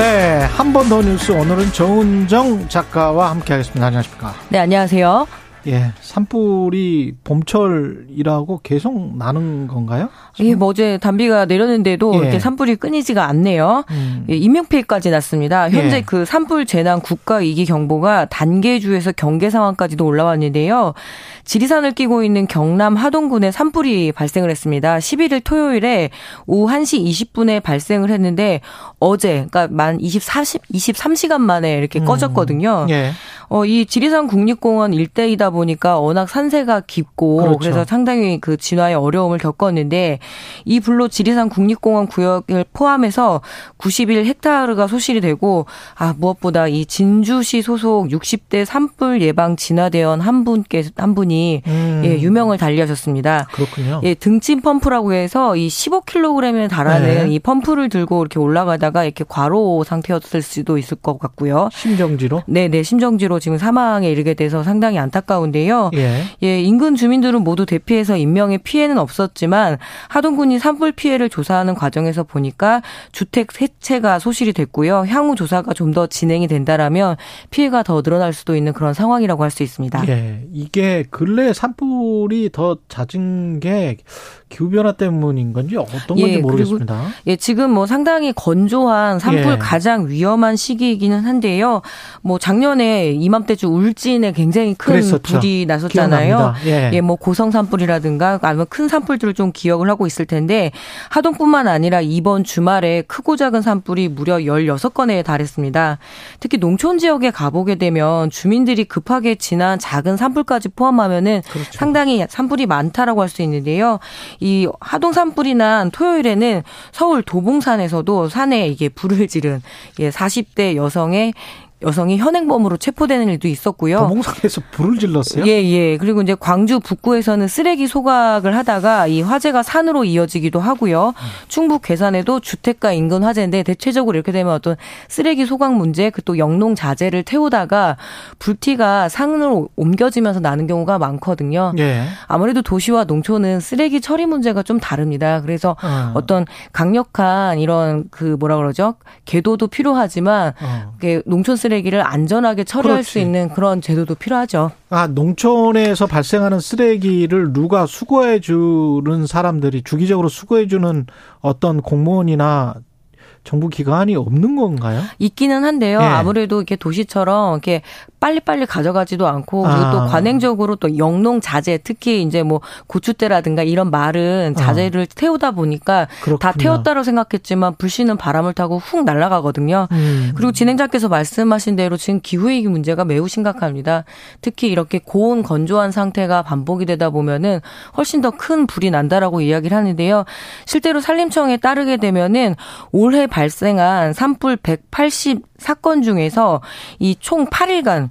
네, 한 번 더 뉴스 오늘은 정은정 작가와 함께 하겠습니다. 안녕하십니까? 네, 안녕하세요. 예, 산불이 봄철이라고 계속 나는 건가요? 예, 뭐 어제 단비가 내렸는데도 예. 이렇게 산불이 끊이지가 않네요. 음. 예, 인명피해까지 났습니다. 현재 예. 그 산불 재난 국가 위기 경보가 단계주에서 경계 상황까지도 올라왔는데요. 지리산을 끼고 있는 경남 하동군에 산불이 발생을 했습니다. 11일 토요일에 오후 1시 20분에 발생을 했는데 어제 그러니까 만 24, 23시간 만에 이렇게 음. 꺼졌거든요. 예. 어, 이 지리산 국립공원 일대이다 보니까 워낙 산세가 깊고 그렇죠. 그래서 상당히 그 진화에 어려움을 겪었는데 이 불로 지리산 국립공원 구역을 포함해서 91 헥타르가 소실이 되고 아 무엇보다 이 진주시 소속 60대 산불 예방 진화대원 한 분께 한 분이 음. 예, 유명을 달리하셨습니다. 그렇군요. 예, 등짐 펌프라고 해서 이 15kg에 달하는 네. 이 펌프를 들고 이렇게 올라가다가 이렇게 과로 상태였을 수도 있을 것 같고요. 심정지로? 네, 네, 심정지로 지금 사망에 이르게 돼서 상당히 안타까운 데요. 예. 예, 인근 주민들은 모두 대피해서 인명의 피해는 없었지만 하동군이 산불 피해를 조사하는 과정에서 보니까 주택 세 채가 소실이 됐고요. 향후 조사가 좀 더 진행이 된다라면 피해가 더 늘어날 수도 있는 그런 상황이라고 할 수 있습니다. 예. 이게 근래 산불이 더 잦은 게 기후변화 때문인 건지 어떤 건지 예, 모르겠습니다. 예, 지금 뭐 상당히 건조한 산불 예. 가장 위험한 시기이기는 한데요. 뭐 작년에 이맘때쯤 울진에 굉장히 큰 그랬었죠. 불이 났었잖아요. 기억납니다. 예. 예, 뭐 고성 산불이라든가 아니면 큰 산불들을 좀 기억을 하고 있을 텐데 하동뿐만 아니라 이번 주말에 크고 작은 산불이 무려 16건에 달했습니다. 특히 농촌 지역에 가보게 되면 주민들이 급하게 지난 작은 산불까지 포함하면은 그렇죠. 상당히 산불이 많다라고 할 수 있는데요. 이 하동 산불이 난 토요일에는 서울 도봉산에서도 산에 이게 불을 지른 예, 40대 여성의 여성이 현행범으로 체포되는 일도 있었고요. 도봉산에서 불을 질렀어요? 예, 예. 그리고 이제 광주 북구에서는 쓰레기 소각을 하다가 이 화재가 산으로 이어지기도 하고요. 충북 괴산에도 주택가 인근 화재인데 대체적으로 이렇게 되면 어떤 쓰레기 소각 문제, 그 또 영농 자재를 태우다가 불티가 산으로 옮겨지면서 나는 경우가 많거든요. 예. 아무래도 도시와 농촌은 쓰레기 처리 문제가 좀 다릅니다. 그래서 어. 어떤 강력한 이런 그 뭐라 그러죠? 계도도 필요하지만 어. 농촌 쓰레기 를 안전하게 처리할 그렇지. 수 있는 그런 제도도 필요하죠. 아, 농촌에서 발생하는 쓰레기를 누가 수거해 주는 사람들이 주기적으로 수거해 주는 어떤 공무원이나 정부 기관이 없는 건가요? 있기는 한데요. 예. 아무래도 이렇게 도시처럼 이렇게 빨리빨리 가져가지도 않고 그리고 아. 또 관행적으로 또 영농 자재 특히 이제 뭐 고추대라든가 이런 말은 자재를 태우다 보니까 다 아. 그렇군요. 태웠다고 생각했지만 불씨는 바람을 타고 훅 날아가거든요. 음. 그리고 진행자께서 말씀하신 대로 지금 기후위기 문제가 매우 심각합니다. 특히 이렇게 고온 건조한 상태가 반복이 되다 보면은 훨씬 더 큰 불이 난다라고 이야기를 하는데요. 실제로 산림청에 따르게 되면은 올해 발생한 산불 180 사건 중에서 이 총 8일간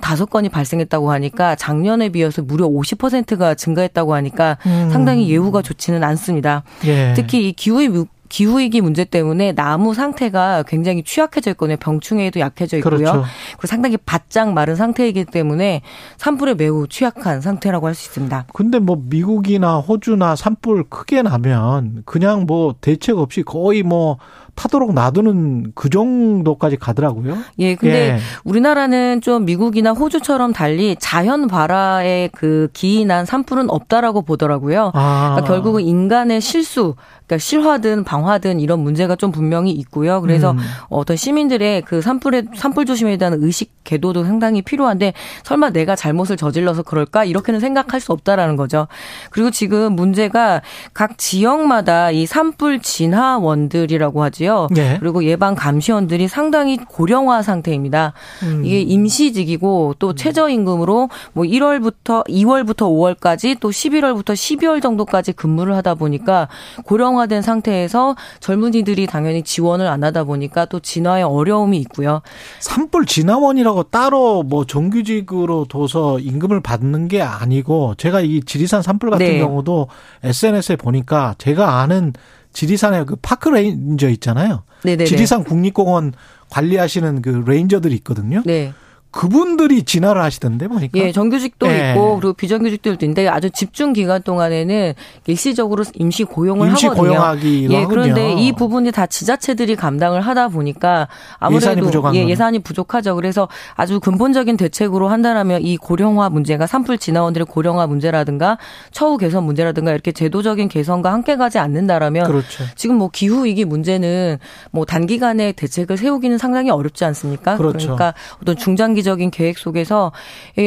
85건이 발생했다고 하니까 작년에 비해서 무려 50%가 증가했다고 하니까 음. 상당히 예후가 좋지는 않습니다. 예. 특히 이 기후위 기후위기 문제 때문에 나무 상태가 굉장히 취약해져 있거든요. 병충해에도 약해져 있고요. 그렇죠. 그리고 상당히 바짝 마른 상태이기 때문에 산불에 매우 취약한 상태라고 할 수 있습니다. 근데 뭐 미국이나 호주나 산불 크게 나면 그냥 뭐 대책 없이 거의 뭐 타도록 놔두는 그 정도까지 가더라고요. 예, 근데 예. 우리나라는 좀 미국이나 호주처럼 달리 자연 발화에 그 기인한 산불은 없다라고 보더라고요. 아. 그러니까 결국은 인간의 실수, 그러니까 실화든 방화든 이런 문제가 좀 분명히 있고요. 그래서 음. 어떤 시민들의 그 산불에 산불 조심에 대한 의식 계도도 상당히 필요한데 설마 내가 잘못을 저질러서 그럴까 이렇게는 생각할 수 없다라는 거죠. 그리고 지금 문제가 각 지역마다 이 산불 진화원들이라고 하지요. 있고요. 네. 그리고 예방 감시원들이 상당히 고령화 상태입니다. 음. 이게 임시직이고 또 음. 최저임금으로 뭐 1월부터 2월부터 5월까지 또 11월부터 12월 정도까지 근무를 하다 보니까 고령화된 상태에서 젊은이들이 당연히 지원을 안 하다 보니까 또 진화에 어려움이 있고요. 산불 진화원이라고 따로 뭐 정규직으로 둬서 임금을 받는 게 아니고 제가 이 지리산 산불 같은 네. 경우도 SNS에 보니까 제가 아는 지리산에 그 park ranger 있잖아요. 네네네. 지리산 국립공원 관리하시는 그 레인저들이 있거든요. 네. 그분들이 진화를 하시던데 보니까. 예, 정규직도 예. 있고 그리고 비정규직들도 있는데 아주 집중 기간 동안에는 일시적으로 임시 고용을 임시 하거든요. 고용하기 예, 그런데 하군요. 이 부분이 다 지자체들이 감당을 하다 보니까 아무래도 예산이, 부족한 예, 예산이 부족하죠. 그래서 아주 근본적인 대책으로 한다라면 이 고령화 문제가 산불 진화원들의 고령화 문제라든가 처우 개선 문제라든가 이렇게 제도적인 개선과 함께 가지 않는다라면 그렇죠. 지금 뭐 기후 위기 문제는 뭐 단기간에 대책을 세우기는 상당히 어렵지 않습니까? 그렇죠. 그러니까 어떤 중장기 장기적인 계획 속에서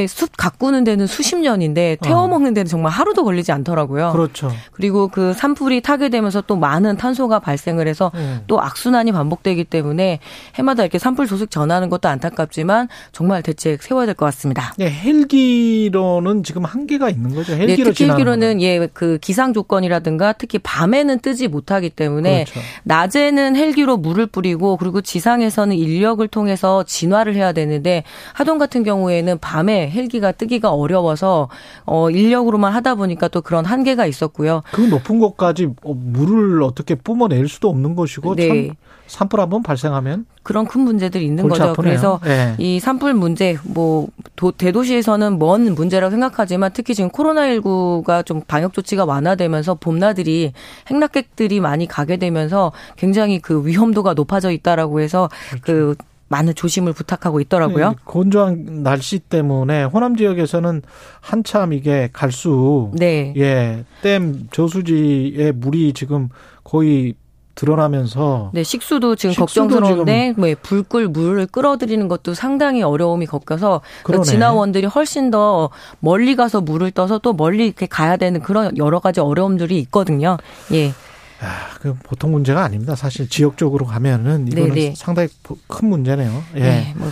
숲 가꾸는 데는 수십 년인데 태워 먹는 데는 정말 하루도 걸리지 않더라고요. 그렇죠. 그리고 그 산불이 타게 되면서 또 많은 탄소가 발생을 해서 음. 또 악순환이 반복되기 때문에 해마다 이렇게 산불 소식 전하는 것도 안타깝지만 정말 대책 세워야 될 것 같습니다. 네, 헬기로는 지금 한계가 있는 거죠. 헬기로 네, 특히 헬기로는 예, 그 기상 조건이라든가 특히 밤에는 뜨지 못하기 때문에 그렇죠. 낮에는 헬기로 물을 뿌리고 그리고 지상에서는 인력을 통해서 진화를 해야 되는데 하동 같은 경우에는 밤에 헬기가 뜨기가 어려워서 어 인력으로만 하다 보니까 또 그런 한계가 있었고요. 그 높은 곳까지 어, 물을 어떻게 뿜어낼 수도 없는 것이고 네. 참 산불 한번 발생하면 그런 큰 문제들이 있는 거죠. 아프네요. 그래서 네. 이 산불 문제 뭐 도, 대도시에서는 먼 문제라고 생각하지만 특히 지금 코로나19가 좀 방역 조치가 완화되면서 봄나들이 행락객들이 많이 가게 되면서 굉장히 그 위험도가 높아져 있다라고 해서 그렇죠. 그 많은 조심을 부탁하고 있더라고요. 네, 건조한 날씨 때문에 호남 지역에서는 한참 이게 갈수 네. 예, 댐 저수지에 물이 지금 거의 드러나면서 네 식수도 지금 식수도 걱정스러운데 뭐 불꿀 물을 끌어들이는 것도 상당히 어려움이 겪어서 그 진화원들이 훨씬 더 멀리 가서 물을 떠서 또 멀리 이렇게 가야 되는 그런 여러 가지 어려움들이 있거든요. 예. 아, 그 보통 문제가 아닙니다. 사실 지역적으로 가면은 이거는 네네. 상당히 큰 문제네요. 예. 네, 뭐.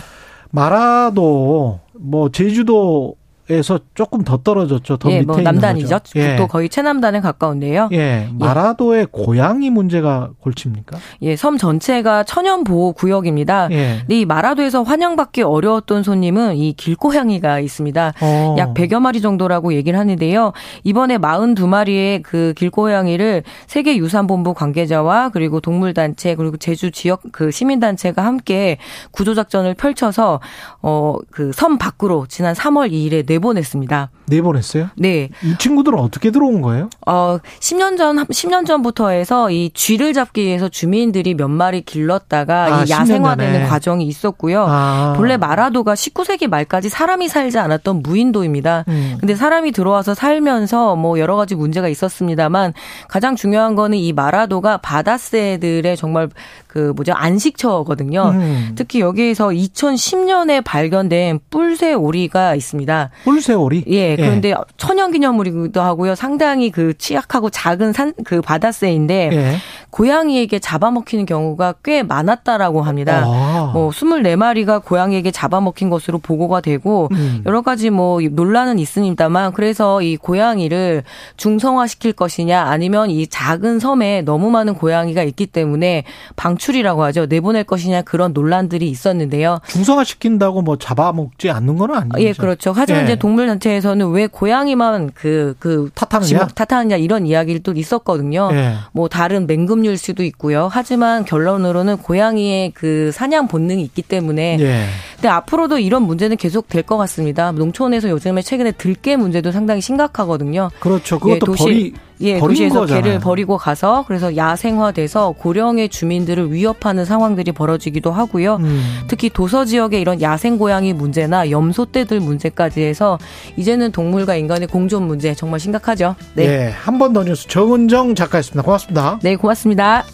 마라도 뭐 제주도 에서 조금 더 떨어졌죠. 더 예, 뭐 밑에 뭐 남단이죠. 예. 또 거의 최남단에 가까운데요. 예, 예. 마라도의 예. 고양이 문제가 골칩니까? 예, 섬 전체가 천연 보호 구역입니다. 예. 이 마라도에서 환영받기 어려웠던 손님은 이 길고양이가 있습니다. 어. 약 100여 마리 정도라고 얘기를 하는데요. 이번에 42마리의 그 길고양이를 세계 유산본부 관계자와 그리고 동물 단체 그리고 제주 지역 그 시민 단체가 함께 구조 작전을 펼쳐서 어 그 섬 밖으로 지난 3월 2일에 내 내보냈습니다. 내보냈어요? 네. 이 친구들은 어떻게 들어온 거예요? 어, 10년 전, 10년 전부터 해서 이 쥐를 잡기 위해서 주민들이 몇 마리 길렀다가 아, 이 야생화되는 과정이 있었고요. 아. 본래 마라도가 19세기 말까지 사람이 살지 않았던 무인도입니다. 음. 근데 사람이 들어와서 살면서 뭐 여러 가지 문제가 있었습니다만 가장 중요한 거는 이 마라도가 바다새들의 정말 그 뭐죠 안식처거든요. 음. 특히 여기에서 2010년에 발견된 뿔새 오리가 있습니다. 뿔새 오리? 예. 그런데 예. 천연기념물이기도 하고요. 상당히 그 취약하고 작은 산 그 바다새인데 예. 고양이에게 잡아먹히는 경우가 꽤 많았다라고 합니다. 아. 뭐 24마리가 고양이에게 잡아먹힌 것으로 보고가 되고 음. 여러 가지 뭐 논란은 있습니다만 그래서 이 고양이를 중성화시킬 것이냐 아니면 이 작은 섬에 너무 많은 고양이가 있기 때문에 방출이라고 하죠. 내보낼 것이냐 그런 논란들이 있었는데요. 중성화시킨다고 뭐 잡아먹지 않는 건 아니죠. 예, 그렇죠. 하지만 예. 이제 동물 단체에서는 왜 고양이만 그, 그, 탓하느냐? 탓하느냐 이런 이야기를 또 있었거든요. 예. 뭐 다른 맹금 위험일 수도 있고요. 하지만 결론으로는 고양이의 그 사냥 본능이 있기 때문에 예. 근데 앞으로도 이런 문제는 계속 될 것 같습니다. 농촌에서 요즘에 최근에 들깨 문제도 상당히 심각하거든요. 그렇죠. 그것도 예, 도시, 버리 예, 도시에서 거잖아요. 개를 버리고 가서 그래서 야생화돼서 고령의 주민들을 위협하는 상황들이 벌어지기도 하고요. 음. 특히 도서 지역의 이런 야생 고양이 문제나 염소떼들 문제까지 해서 이제는 동물과 인간의 공존 문제 정말 심각하죠. 네. 네 한번 더 뉴스 정은정 작가였습니다. 고맙습니다. 네, 고맙습니다.